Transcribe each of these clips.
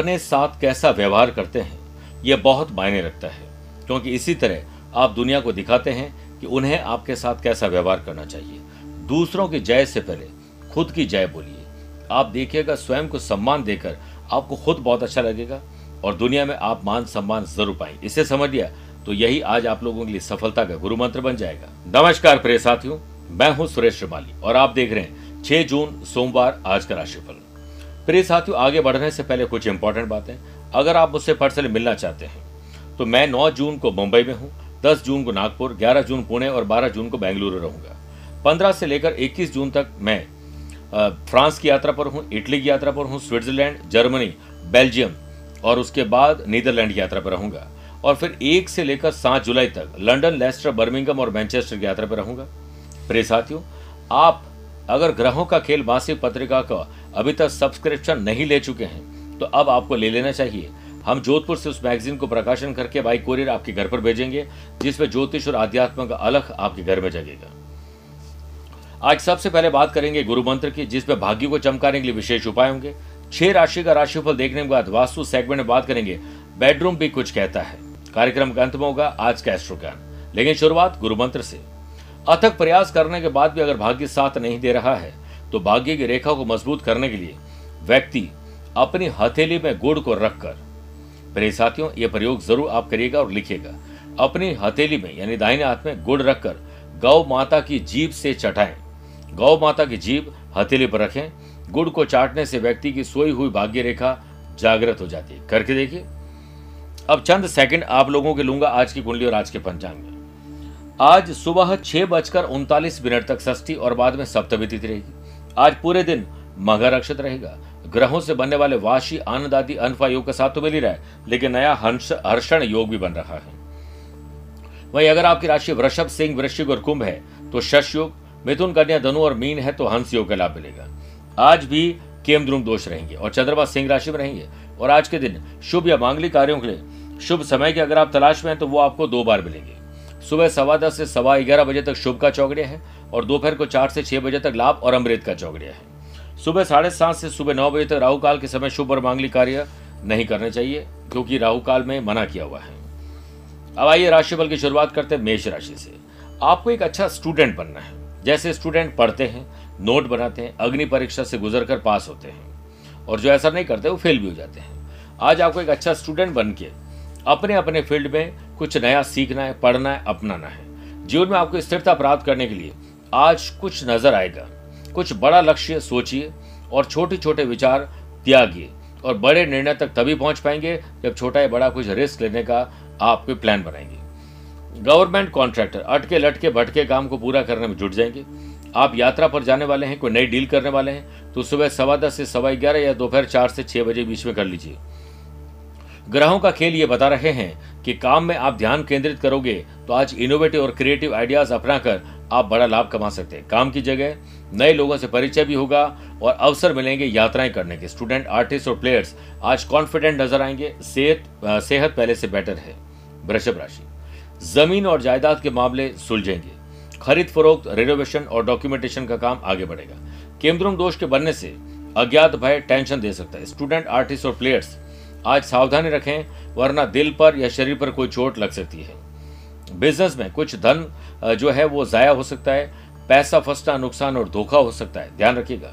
अपने साथ कैसा व्यवहार करते हैं यह बहुत मायने रखता है, क्योंकि इसी तरह आप दुनिया को दिखाते हैं कि उन्हें आपके साथ कैसा व्यवहार करना चाहिए। दूसरों की जय से पहले खुद की जय बोलिए। आप देखिएगा, स्वयं को सम्मान देकर आपको खुद बहुत अच्छा लगेगा और दुनिया में आप मान सम्मान ज़रूर पाएँगे। इसे समझ लिया तो यही आज आप लोगों के लिए सफलता का गुरु मंत्र बन जाएगा। नमस्कार प्रिय साथियों, मैं हूँ सुरेश श्रीमाली और आप देख रहे हैं 6 जून सोमवार आज का राशिफल। प्रिय साथियों, आगे बढ़ने से पहले कुछ इंपॉर्टेंट बातें। अगर आप मुझसे पर्सनली मिलना चाहते हैं तो मैं 9 जून को मुंबई में हूँ 10 जून को नागपुर 11 जून पुणे और 12 जून को बेंगलुरु रहूँगा। 15 से लेकर 21 जून तक मैं फ्रांस की यात्रा पर हूँ, इटली की यात्रा पर हूँ, स्विट्जरलैंड, जर्मनी, बेल्जियम और उसके बाद नीदरलैंड की यात्रा पर रहूँगा। और फिर एक से लेकर सात जुलाई तक लंदन लेस्टर, बर्मिंगम और मैनचेस्टर की यात्रा पर रहूँगा। प्रिय साथियों, आप अगर ग्रहों का खेल मासिक पत्रिका का अभी तक सब्सक्रिप्शन नहीं ले चुके हैं तो अब आपको ले लेना चाहिए। हम जोधपुर से उस मैगजीन को प्रकाशन करके बाई कोरियर आपके घर पर भेजेंगे, जिसमें ज्योतिष और अध्यात्म का अलग आपके घर में जगेगा। आज सबसे पहले बात करेंगे गुरु मंत्र की, जिसमें भाग्य को चमकाने के लिए विशेष उपाय होंगे। छह राशि का राशिफल देखने के बाद वास्तु सेगमेंट में बात करेंगे। बेडरूम भी कुछ कहता है। कार्यक्रम का अंत में होगा आज का एस्ट्रो ज्ञान लेकिन शुरुआत गुरु मंत्र से। अथक प्रयास करने के बाद भी अगर भाग्य साथ नहीं दे रहा है तो भाग्य की रेखा को मज़बूत करने के लिए व्यक्ति अपनी हथेली में गुड़ को रखकर, प्रिय साथियों, ये प्रयोग ज़रूर आप करिएगा और लिखिएगा। अपनी हथेली में, यानी दाहिने हाथ में गुड़ रखकर गौ माता की जीभ से चटाएँ। गौ माता की जीभ हथेली पर रखें। गुड़ को चाटने से व्यक्ति की सोई हुई भाग्य रेखा जागृत हो जाती है। करके देखिए। अब चंद सेकंड आप लोगों के लूँगा आज की कुंडली और आज के पंचांग में। आज सुबह छह बजकर उनतालीस मिनट तक षष्ठी और बाद में सप्तमी तिथि रहेगी। आज पूरे दिन मगर अक्षत रहेगा। ग्रहों से बनने वाले वाशी, आनंद आदि अनफा योग का साथ तो मिल ही रहा है, लेकिन नया हंस, हर्षण योग भी बन रहा है। वहीं अगर आपकी राशि वृषभ, सिंह, वृश्चिक और कुंभ है तो शश योग, मिथुन, कन्या, धनु और मीन है तो हंस योग का लाभ मिलेगा। आज भी केमद्रुम दोष रहेंगे और चंद्रमा सिंह राशि में रहेंगे। और आज के दिन शुभ या मांगलिक कार्यों के लिए शुभ समय के अगर आप तलाश में हैं तो वो आपको दो बार मिलेंगे। सुबह सवा दस से सवा ग्यारह बजे तक शुभ का चौकड़िया है और दोपहर को चार से छह बजे तक लाभ और अमृत का चौकड़िया है। सुबह साढ़े सात से सुबह नौ बजे तक राहु काल के समय शुभ और मांगलिक कार्य नहीं करने चाहिए, क्योंकि राहु काल में मना किया हुआ है। अब आइए राशिफल की शुरुआत करते हैं मेष राशि से। आपको एक अच्छा स्टूडेंट बनना है। जैसे स्टूडेंट पढ़ते हैं, नोट बनाते हैं, अग्नि परीक्षा से गुजर कर पास होते हैं और जो ऐसा नहीं करते, वो फेल भी हो जाते हैं। आज आपको एक अच्छा स्टूडेंट बन के अपने अपने फ़ील्ड में कुछ नया सीखना है, पढ़ना है, अपनाना है। जीवन में आपको स्थिरता प्राप्त करने के लिए आज कुछ नज़र आएगा। कुछ बड़ा लक्ष्य सोचिए और छोटे छोटे विचार त्यागिए और बड़े निर्णय तक तभी पहुँच पाएँगे जब छोटा या बड़ा कुछ रिस्क लेने का आप कोई प्लान बनाएँगे। गवर्नमेंट कॉन्ट्रैक्टर अटके लटके भटके काम को पूरा करने में जुट जाएँगे। आप यात्रा पर जाने वाले हैं, कोई नई डील करने वाले हैं तो सुबह सवा दस से सवा ग्यारह या दोपहर चार से छह बजे बीच में कर लीजिए। ग्रहों का खेल ये बता रहे हैं कि काम में आप ध्यान केंद्रित करोगे तो आज इनोवेटिव और क्रिएटिव आइडियाज़ अपनाकर आप बड़ा लाभ कमा सकते हैं। काम की जगह नए लोगों से परिचय भी होगा और अवसर मिलेंगे यात्राएँ करने के। स्टूडेंट आर्टिस्ट और प्लेयर्स आज कॉन्फिडेंट नज़र आएँगे। सेहत सेहत पहले से बेटर है। वृषभ राशि। ज़मीन और जायदाद के मामले सुलझेंगे। खरीद फरोख्त रेनोवेशन और डॉक्यूमेंटेशन का काम आगे बढ़ेगा। केंद्रों दोष के बनने से अज्ञात भय टेंशन दे सकता है। स्टूडेंट आर्टिस्ट और प्लेयर्स आज सावधानी रखें, वरना दिल पर या शरीर पर कोई चोट लग सकती है। बिज़नेस में कुछ धन जो है वो जाया हो सकता है, पैसा फंसना, नुकसान और धोखा हो सकता है। ध्यान रखिएगा,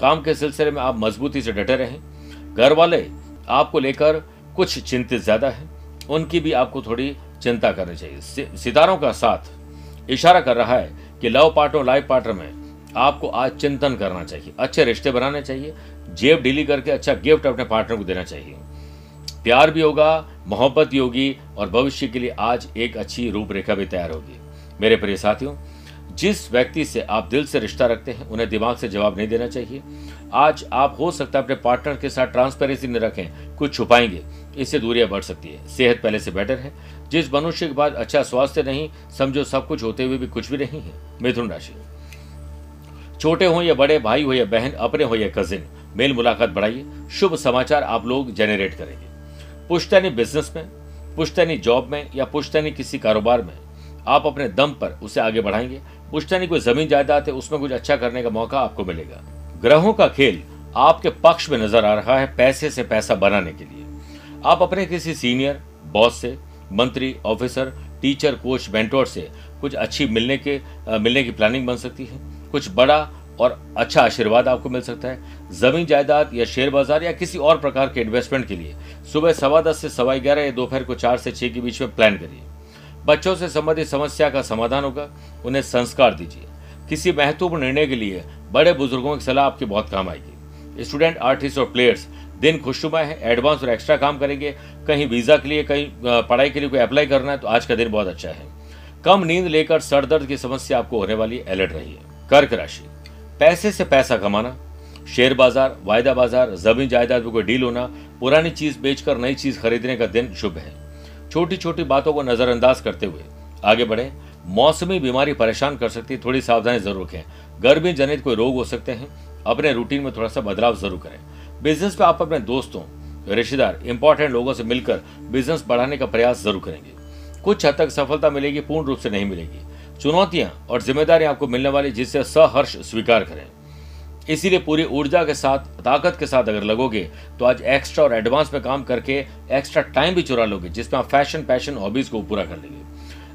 काम के सिलसिले में आप मजबूती से डटे रहें। घर वाले आपको लेकर कुछ चिंतित ज़्यादा है, उनकी भी आपको थोड़ी चिंता करनी चाहिए। सितारों का साथ इशारा कर रहा है कि लव पार्टनर और लाइफ पार्टनर में आपको आज चिंतन करना चाहिए, अच्छे रिश्ते बनाने चाहिए, जेब डीली करके अच्छा गिफ्ट अपने पार्टनर को देना चाहिए। प्यार भी होगा, मोहब्बत भी होगी और भविष्य के लिए आज एक अच्छी रूपरेखा भी तैयार होगी। मेरे प्रिय साथियों, जिस व्यक्ति से आप दिल से रिश्ता रखते हैं, उन्हें दिमाग से जवाब नहीं देना चाहिए। आज आप हो सकता है अपने पार्टनर के साथ ट्रांसपेरेंसी न रखें, कुछ छुपाएँगे, इससे दूरियाँ बढ़ सकती है। सेहत पहले से बेटर है। जिस मनुष्य के बाद अच्छा स्वास्थ्य नहीं, समझो सब कुछ होते हुए भी कुछ भी नहीं है। मिथुन राशि। छोटे हो या बड़े, भाई हो या बहन, अपने हो या कजिन मेल मुलाकात बढ़ाइए। शुभ समाचार आप लोग जेनरेट करेंगे। पुश्तैनी बिज़नेस में पुश्तैनी जॉब में या पुश्तैनी किसी कारोबार में आप अपने दम पर उसे आगे बढ़ाएँगे। पुश्तैनी कोई ज़मीन जायदाद है उसमें कुछ अच्छा करने का मौका आपको मिलेगा। ग्रहों का खेल आपके पक्ष में नज़र आ रहा है पैसे से पैसा बनाने के लिए। आप अपने किसी सीनियर बॉस से मंत्री ऑफिसर टीचर कोच मेंटोर से कुछ अच्छी मिलने के आ, मिलने की प्लानिंग बन सकती है। कुछ बड़ा और अच्छा आशीर्वाद आपको मिल सकता है। ज़मीन जायदाद या शेयर बाज़ार या किसी और प्रकार के इन्वेस्टमेंट के लिए। सुबह सवा दस से सवा ग्यारह या दोपहर को चार से छह के बीच में प्लान करिए। बच्चों से संबंधित समस्या का समाधान होगा। उन्हें संस्कार दीजिए। किसी महत्वपूर्ण निर्णय के लिए बड़े बुज़ुर्गों की सलाह आपकी बहुत काम आएगी। स्टूडेंट आर्टिस्ट और प्लेयर्स दिन खुशनुमा है। एडवांस और एक्स्ट्रा काम करेंगे। कहीं वीज़ा के लिए, कहीं पढ़ाई के लिए कोई अप्लाई करना है तो आज का दिन बहुत अच्छा है। कम नींद लेकर सर दर्द की समस्या आपको होने वाली अलर्ट रही है कर्क राशि। पैसे से पैसा कमाना, शेयर बाज़ार, वायदा बाज़ार, ज़मीन जायदाद में कोई डील होना, पुरानी चीज़ बेचकर नई चीज़ खरीदने का दिन शुभ है। छोटी छोटी बातों को नजरअंदाज करते हुए आगे बढ़े। मौसमी बीमारी परेशान कर सकती है, थोड़ी सावधानी ज़रूर रखें। गर्मी जनित कोई रोग हो सकते हैं, अपने रूटीन में थोड़ा सा बदलाव ज़रूर करें। बिज़नेस में आप अपने दोस्तों, रिश्तेदार इंपॉर्टेंट लोगों से मिलकर बिज़नेस बढ़ाने का प्रयास ज़रूर करेंगे। कुछ हद तक सफलता मिलेगी, पूर्ण रूप से नहीं मिलेगी। चुनौतियाँ और जिम्मेदारियाँ आपको मिलने वाली, जिससे सहर्ष स्वीकार करें। इसीलिए पूरी ऊर्जा के साथ, ताकत के साथ अगर लगोगे तो आज एक्स्ट्रा और एडवांस में काम करके एक्स्ट्रा टाइम भी चुरा लोगे, जिसमें आप फ़ैशन पैशन हॉबीज को पूरा कर लेंगे।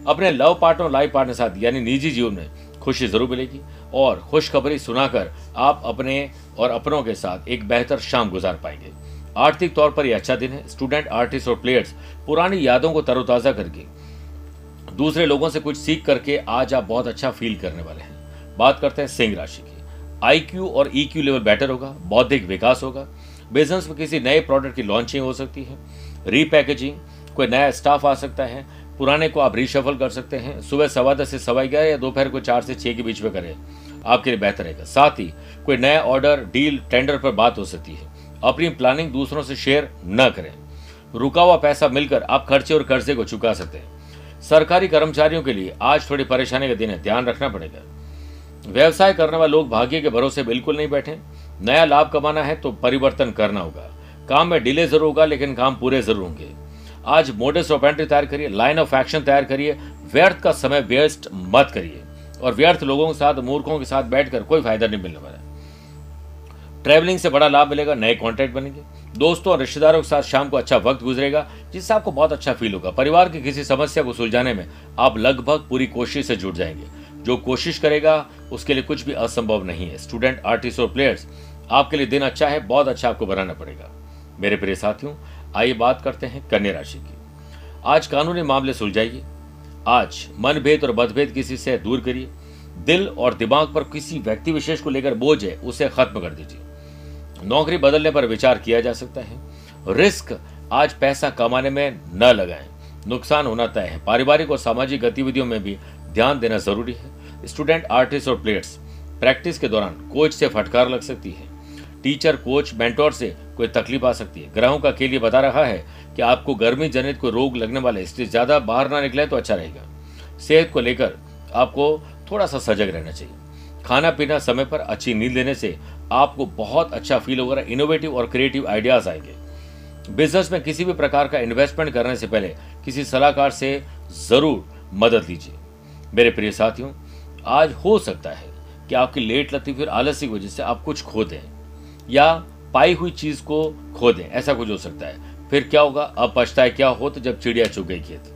अपने लव पार्टनर और लाइफ पार्टनर साथ, यानी निजी जीवन में खुशी ज़रूर मिलेगी और खुशखबरी सुनाकर आप अपने और अपनों के साथ एक बेहतर शाम गुजार पाएँगे। आर्थिक तौर पर यह अच्छा दिन है। स्टूडेंट आर्टिस्ट और प्लेयर्स पुरानी यादों को तरोताजा करके दूसरे लोगों से कुछ सीख करके आज आप बहुत अच्छा फील करने वाले हैं। बात करते हैं सिंह राशि की। आईक्यू और ईक्यू लेवल बेटर होगा, बौद्धिक विकास होगा। बिज़नेस में किसी नए प्रोडक्ट की लॉन्चिंग हो सकती है। रीपैकेजिंग कोई नया स्टाफ आ सकता है। पुराने को आप रिशफल कर सकते हैं। सुबह सवा दस से सवा ग्यारह या दोपहर को चार से छह के बीच में करें। आपके लिए बेहतर रहेगा। साथ ही कोई नया ऑर्डर डील टेंडर पर बात हो सकती है। अपनी प्लानिंग दूसरों से शेयर न करें। रुका हुआ पैसा मिलकर आप खर्चे और कर्जे को चुका सकते हैं। सरकारी कर्मचारियों के लिए आज थोड़ी परेशानी का दिन है, ध्यान रखना पड़ेगा। व्यवसाय करने वाले लोग भाग्य के भरोसे बिल्कुल नहीं बैठे। नया लाभ कमाना है तो परिवर्तन करना होगा। काम में डिले ज़रूर होगा, लेकिन काम पूरे ज़रूर होंगे। आज मोडस ऑफ़ एंट्री तैयार करिए लाइन ऑफ़ एक्शन तैयार करिए, व्यर्थ का समय वेस्ट मत करिए। और व्यर्थ लोगों के साथ, मूर्खों के साथ बैठकर कोई फ़ायदा नहीं मिलने वाला। ट्रैवलिंग से बड़ा लाभ मिलेगा, नए कॉन्टैक्ट बनेंगे। दोस्तों और रिश्तेदारों के साथ शाम को अच्छा वक्त गुजरेगा, जिससे आपको बहुत अच्छा फील होगा। परिवार की किसी समस्या को सुलझाने में आप लगभग पूरी कोशिश से जुट जाएँगे। जो कोशिश करेगा, उसके लिए कुछ भी असंभव नहीं है। स्टूडेंट आर्टिस्ट और प्लेयर्स आपके लिए दिन अच्छा है, बहुत अच्छा आपको बनाना पड़ेगा। मेरे प्रिय साथियों, आइए बात करते हैं कन्या राशि की। आज कानूनी मामले सुलझाइए। आज मनभेद और मतभेद किसी से दूर करिए। दिल और दिमाग पर किसी व्यक्ति विशेष को लेकर बोझ है, उसे खत्म कर दीजिए। नौकरी बदलने पर विचार किया जा सकता है। रिस्क आज पैसा कमाने में न लगाएँ। नुकसान होना तय है। पारिवारिक और सामाजिक गतिविधियों में भी ध्यान देना ज़रूरी है। स्टूडेंट, आर्टिस्ट और प्लेयर्स, प्रैक्टिस के दौरान कोच से फटकार लग सकती है। टीचर, कोच, मेंटोर से कोई तकलीफ़ आ सकती है। ग्रहों का खेल ये बता रहा है कि आपको गर्मी जनित कोई रोग लगने वाले इसलिए ज़्यादा बाहर ना निकले तो अच्छा रहेगा। सेहत को लेकर आपको थोड़ा सा सजग रहना चाहिए। खाना पीना समय पर अच्छी नींद लेने से आपको बहुत अच्छा फील होगा इनोवेटिव और क्रिएटिव आइडियाज़ आएँगे। बिज़नेस में किसी भी प्रकार का इन्वेस्टमेंट करने से पहले किसी सलाहकार से ज़रूर मदद लीजिए। मेरे प्रिय साथियों, आज हो सकता है कि आपकी लेट लती फिर आलस्य की वजह से आप कुछ खो दें या पाई हुई चीज़ को खो दें, ऐसा कुछ हो सकता है। फिर क्या होगा? अब पछताए क्या हो तो जब चिड़िया चुग गई खेत।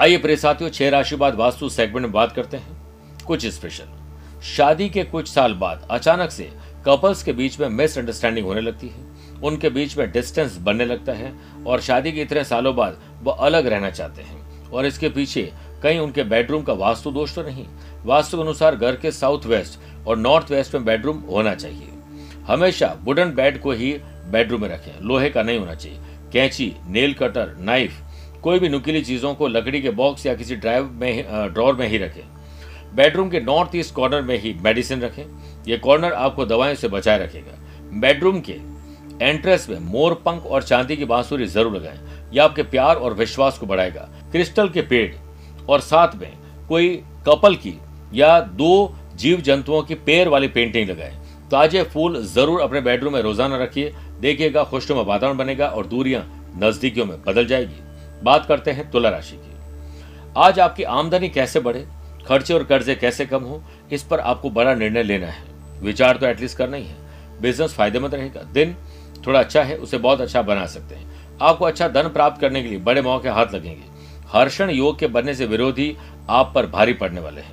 आइए प्रिय साथियों, छह राशि बाद वास्तु सेगमेंट में बात करते हैं। कुछ स्पेशल शादी के कुछ साल बाद अचानक से कपल्स के बीच में मिसअंडरस्टैंडिंग होने लगती है। उनके बीच में डिस्टेंस बनने लगता है और शादी के इतने सालों बाद वो अलग रहना चाहते हैं। और इसके पीछे कहीं उनके बेडरूम का वास्तु दोष तो नहीं। वास्तु के अनुसार घर के साउथ वेस्ट और नॉर्थ वेस्ट में बेडरूम होना चाहिए। हमेशा वुडन बेड को ही बेडरूम में रखें। लोहे का नहीं होना चाहिए। कैंची नेल कटर नाइफ कोई भी नुकीली चीज़ों को लकड़ी के बॉक्स या किसी ड्राइव में ड्रॉर में ही रखें। बेडरूम के नॉर्थ ईस्ट कॉर्नर में ही मेडिसिन रखें। यह कॉर्नर आपको दवाओं से बचाए रखेगा। बेडरूम के एंट्रेंस में मोर पंख और चांदी की बांसुरी ज़रूर लगाएँ। यह आपके प्यार और विश्वास को बढ़ाएगा। क्रिस्टल के पेड़ और साथ में कोई कपल की या दो जीव जंतुओं की पेड़ वाली पेंटिंग लगाएँ। ताजे फूल ज़रूर अपने बेडरूम में रोज़ाना रखिए। देखिएगा खुशनुमा वातावरण बनेगा और दूरियाँ नजदीकियों में बदल जाएगी। बात करते हैं तुला राशि की। आज आपकी आमदनी कैसे बढ़े? खर्चे और कर्जे कैसे कम हो, इस पर आपको बड़ा निर्णय लेना है। विचार तो एटलीस्ट करना ही है। बिज़नेस फ़ायदेमंद रहेगा। दिन थोड़ा अच्छा है, उसे बहुत अच्छा बना सकते हैं। आपको अच्छा धन प्राप्त करने के लिए बड़े मौके हाथ लगेंगे। हर्षण योग के बनने से विरोधी आप पर भारी पड़ने वाले हैं।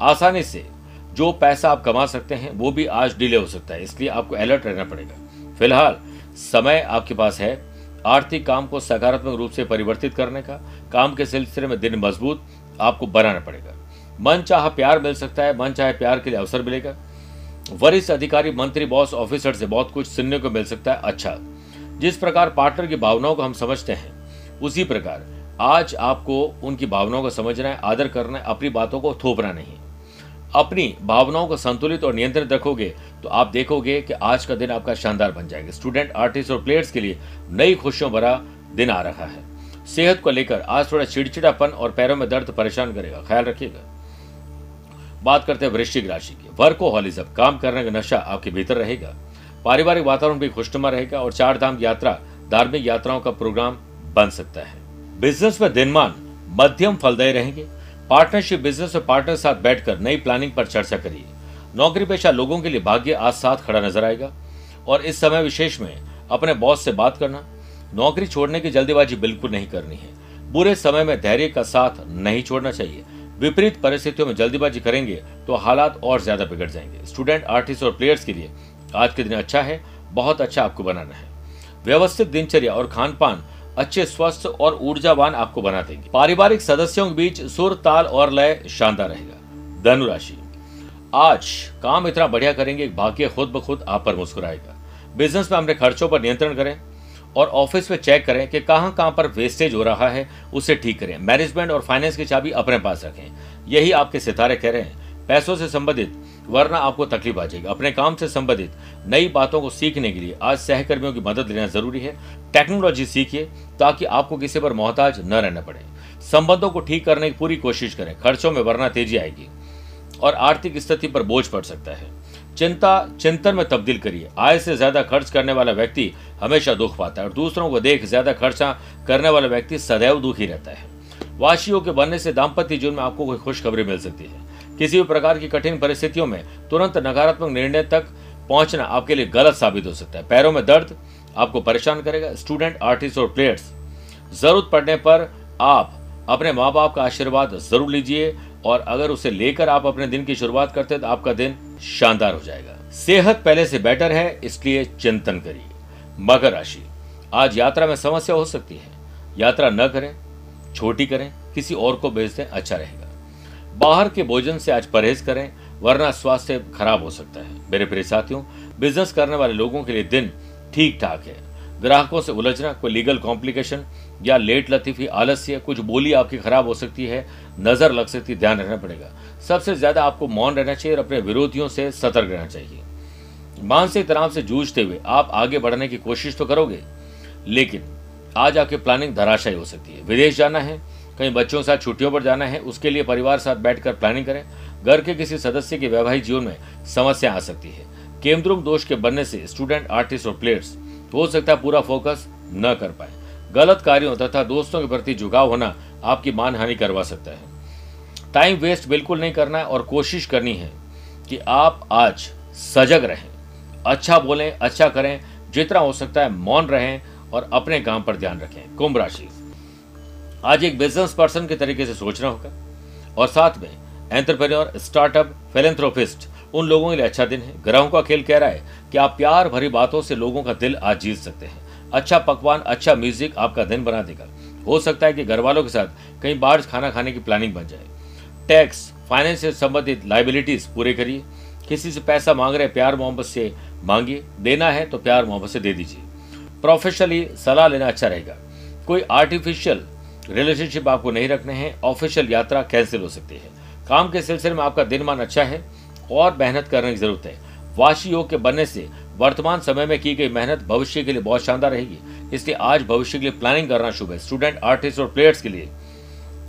आसानी से जो पैसा आप कमा सकते हैं, वो भी आज डिले हो सकता है। इसलिए आपको अलर्ट रहना पड़ेगा। फ़िलहाल, समय आपके पास है। आर्थिक काम को सकारात्मक रूप से परिवर्तित करने का, काम के सिलसिले में दिन मज़बूत आपको बनाना पड़ेगा। मन चाह प्यार मिल सकता है, मन चाहे प्यार के लिए अवसर मिलेगा। वरिष्ठ अधिकारी, मंत्री बॉस ऑफिसर से बहुत कुछ सुनने को मिल सकता है। अच्छा जिस प्रकार पार्टनर की भावनाओं को हम समझते हैं, उसी प्रकार आज आपको उनकी भावनाओं को समझना है, आदर करना है, अपनी बातों को थोपना नहीं। अपनी भावनाओं को संतुलित और नियंत्रित रखोगे तो आप देखोगे कि आज का दिन आपका शानदार बन जाएगा। स्टूडेंट आर्टिस्ट और प्लेयर्स के लिए नई खुशियों भरा दिन आ रहा है। सेहत को लेकर आज थोड़ा चिड़चिड़ापन और पैरों में दर्द परेशान करेगा। ख्याल रखिएगा। बात करते हैं वृश्चिक राशि की। वर्कोहॉलिज्म काम करने का नशा आपके भीतर रहेगा। पारिवारिक वातावरण भी खुशनुमा रहेगा और चार धाम यात्रा, धार्मिक यात्राओं का प्रोग्राम बन सकता है। बिज़नेस में दिनमान, मध्यम फलदायी रहेंगे। पार्टनरशिप बिज़नेस में पार्टनर साथ बैठकर नई प्लानिंग पर चर्चा करिए। नौकरी पेशा लोगों के लिए भाग्य आज साथ खड़ा नज़र आएगा। और इस समय विशेष में अपने बॉस से बात करना। नौकरी छोड़ने की जल्दीबाजी बिल्कुल नहीं करनी है। बुरे समय में धैर्य का साथ नहीं छोड़ना चाहिए। विपरीत परिस्थितियों में जल्दीबाजी करेंगे तो हालात और ज़्यादा बिगड़ जाएँगे। स्टूडेंट आर्टिस्ट और प्लेयर्स के लिए आज के दिन अच्छा है, बहुत अच्छा आपको बनाना है। व्यवस्थित दिनचर्या और खान पान अच्छे स्वस्थ और ऊर्जावान आपको बना देंगे। पारिवारिक सदस्यों के बीच सुर, ताल और लय शानदार रहेगा। धनुराशि। आज काम इतना बढ़िया करेंगे, भाग्य खुद ब खुद आप पर मुस्कुराएगा। बिज़नेस में अपने खर्चों पर नियंत्रण करें। और ऑफ़िस में चेक करें कि कहाँ कहाँ पर वेस्टेज हो रहा है, उसे ठीक करें। मैनेजमेंट और फाइनेंस की चाबी अपने पास रखें। यही आपके सितारे कह रहे हैं। पैसों से संबंधित, वरना आपको तकलीफ़ आ जाएगी। अपने काम से संबंधित, नई बातों को सीखने के लिए आज सहकर्मियों की मदद लेना ज़रूरी है। टेक्नोलॉजी सीखिए, ताकि आपको किसी पर मोहताज न रहना पड़े। संबंधों को ठीक करने की पूरी कोशिश करें। खर्चों में वरना तेज़ी आएगी और आर्थिक स्थिति पर बोझ पड़ सकता है। चिंता, चिंतन में तब्दील करिए। आय से ज़्यादा खर्च करने वाला व्यक्ति हमेशा दुख पाता है और दूसरों को देख ज़्यादा खर्चा करने वाला व्यक्ति सदैव दुखी रहता है। वाशियों के बनने से दाम्पत्य जीवन में आपको कोई खुशखबरी मिल सकती है। किसी भी प्रकार की कठिन परिस्थितियों में तुरंत नकारात्मक निर्णय तक पहुँचना आपके लिए गलत साबित हो सकता है। पैरों में दर्द आपको परेशान करेगा। स्टूडेंट, आर्टिस्ट और प्लेयर्स, ज़रूरत पड़ने पर आप अपने माँ बाप का आशीर्वाद ज़रूर लीजिए और अगर उसे लेकर आप अपने दिन की शुरुआत करते हैं तो आपका दिन शानदार हो जाएगा। सेहत पहले से बेटर है, इसलिए चिंतन करिए। मकर राशि, आज यात्रा में समस्या हो सकती है। यात्रा न करें, छोटी करें, किसी और को भेज दें अच्छा रहेगा। बाहर के भोजन से आज परहेज करें, वरना स्वास्थ्य खराब हो सकता है। मेरे प्रिय साथियों बिज़नेस करने वाले लोगों के लिए दिन ठीक ठाक है। ग्राहकों से उलझना, कोई लीगल कॉम्प्लिकेशन या लेट लतीफी, आलस्य, कुछ बोली आपकी खराब हो सकती है, नज़र लग सकती, ध्यान रखना पड़ेगा। सबसे ज़्यादा आपको मौन रहना चाहिए और अपने विरोधियों से सतर्क रहना चाहिए। मानसिक तनाव से जूझते हुए आप आगे बढ़ने की कोशिश तो करोगे, लेकिन आज आपकी प्लानिंग धराशायी हो सकती है। विदेश जाना है, कहीं बच्चों के साथ छुट्टियों पर जाना है, उसके लिए परिवार साथ बैठकर प्लानिंग करें। घर के किसी सदस्य के वैवाहिक जीवन में समस्या आ सकती है। केमद्रुम दोष के बनने से स्टूडेंट आर्टिस्ट और प्लेयर्स हो सकता है पूरा फोकस न कर पाए। गलत कार्यों तथा दोस्तों के प्रति झुकाव होना आपकी मान हानि करवा सकता है। टाइम वेस्ट बिल्कुल नहीं करना है और कोशिश करनी है कि आप आज सजग रहें अच्छा बोलें अच्छा करें, जितना हो सकता है मौन रहें और अपने काम पर ध्यान रखें। कुंभ राशि। आज एक बिज़नेस पर्सन के तरीके से सोचना होगा और साथ में एंटरप्रेन्योर स्टार्टअप फिलेंथ्रोपिस्ट उन लोगों के लिए अच्छा दिन है। ग्रहों का खेल कह रहा है कि आप प्यार भरी बातों से लोगों का दिल आज जीत सकते हैं। अच्छा पकवान अच्छा म्यूज़िक आपका दिन बना देगा। हो सकता है कि घर वालों के साथ कहीं बाहर खाना खाने की प्लानिंग बन जाए। टैक्स फाइनेंस से संबंधित लाइबिलिटीज पूरे करिए। किसी से पैसा मांग रहे प्यार मोहब्बत से मांगिए। देना है तो प्यार मोहब्बत से दे दीजिए। प्रोफेशनली सलाह लेना अच्छा रहेगा। कोई आर्टिफिशियल रिलेशनशिप आपको नहीं रखने हैं। ऑफिशियल यात्रा कैंसिल हो सकती है। काम के सिलसिले में आपका दिन मान अच्छा है। और मेहनत करने की ज़रूरत है। वाशी योग के बनने से वर्तमान समय में की गई मेहनत भविष्य के लिए बहुत शानदार रहेगी। इसलिए आज भविष्य के लिए प्लानिंग करना शुभ है। स्टूडेंट आर्टिस्ट और प्लेयर्स के लिए।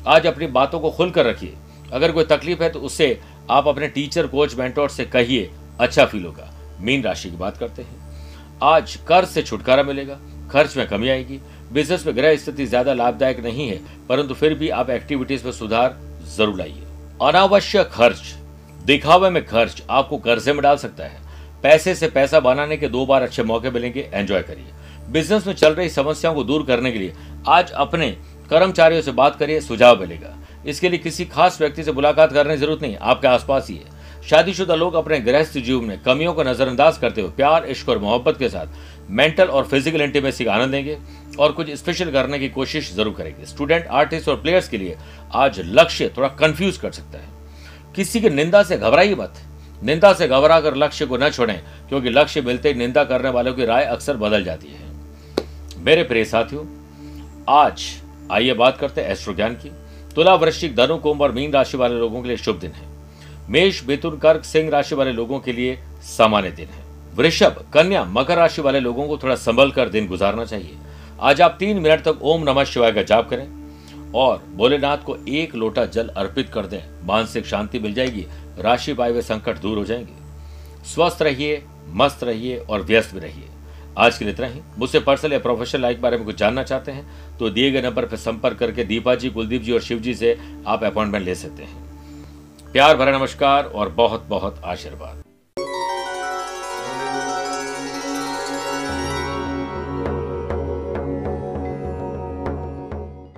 आज अपनी बातों को खुलकर रखिए। अगर कोई तकलीफ़ है तो उससे आप अपने टीचर कोच मेंटोर से कहिए अच्छा फील होगा। मीन राशि की बात करते हैं। आज कर्ज से छुटकारा मिलेगा, खर्च में कमी आएगी बिज़नेस में ग्रह स्थिति ज़्यादा लाभदायक नहीं है, परंतु फिर भी आप एक्टिविटीज़ में सुधार ज़रूर लाइए। अनावश्यक खर्च, दिखावे में खर्च आपको कर्जे में डाल सकता है। पैसे से पैसा बनाने के दो बार अच्छे मौके मिलेंगे एंजॉय करिए। बिज़नेस में चल रही समस्याओं को दूर करने के लिए आज अपने कर्मचारियों से बात करिए, सुझाव मिलेगा। इसके लिए किसी खास व्यक्ति से मुलाकात करने की ज़रूरत नहीं, आपके आसपास ही है। शादीशुदा लोग अपने गृहस्थ जीवन में कमियों को नजरअंदाज करते हुए प्यार, इश्क और मोहब्बत के साथ मेंटल और फ़िज़िकल इंटीमेसी का आनंद लेंगे और कुछ स्पेशल करने की कोशिश ज़रूर करेंगे। स्टूडेंट आर्टिस्ट और प्लेयर्स के लिए आज लक्ष्य थोड़ा कंफ्यूज कर सकता है। किसी की निंदा से घबराइए मत। निंदा से घबरा कर लक्ष्य को न छोड़ें, क्योंकि लक्ष्य मिलते ही निंदा करने वालों की राय अक्सर बदल जाती है। मेरे प्रिय साथियों, आज आइए बात करते हैं एस्ट्रो ज्ञान की। तुला वृश्चिक धनु, कुंभ और मीन राशि वाले लोगों के लिए शुभ दिन है। मेष, मिथुन, कर्क, सिंह राशि वाले लोगों के लिए सामान्य दिन है। वृषभ, कन्या, मकर राशि वाले लोगों को थोड़ा संभल कर दिन गुजारना चाहिए। आज आप तीन मिनट तक ओम नमः शिवाय का जाप करें और भोलेनाथ को एक लोटा जल अर्पित कर दें। मानसिक शांति मिल जाएगी, राशि पाए हुए संकट दूर हो जाएँगे। स्वस्थ रहिए, मस्त रहिए और व्यस्त भी रहिए। आज के लिए इतना ही। मुझसे पर्सनल या प्रोफेशनल लाइफ बारे में कुछ जानना चाहते हैं तो दिए गए नंबर पर संपर्क करके दीपा जी, कुलदीप जी और शिव जी से आप अपॉइंटमेंट ले सकते हैं। प्यार भरा नमस्कार और बहुत बहुत आशीर्वाद।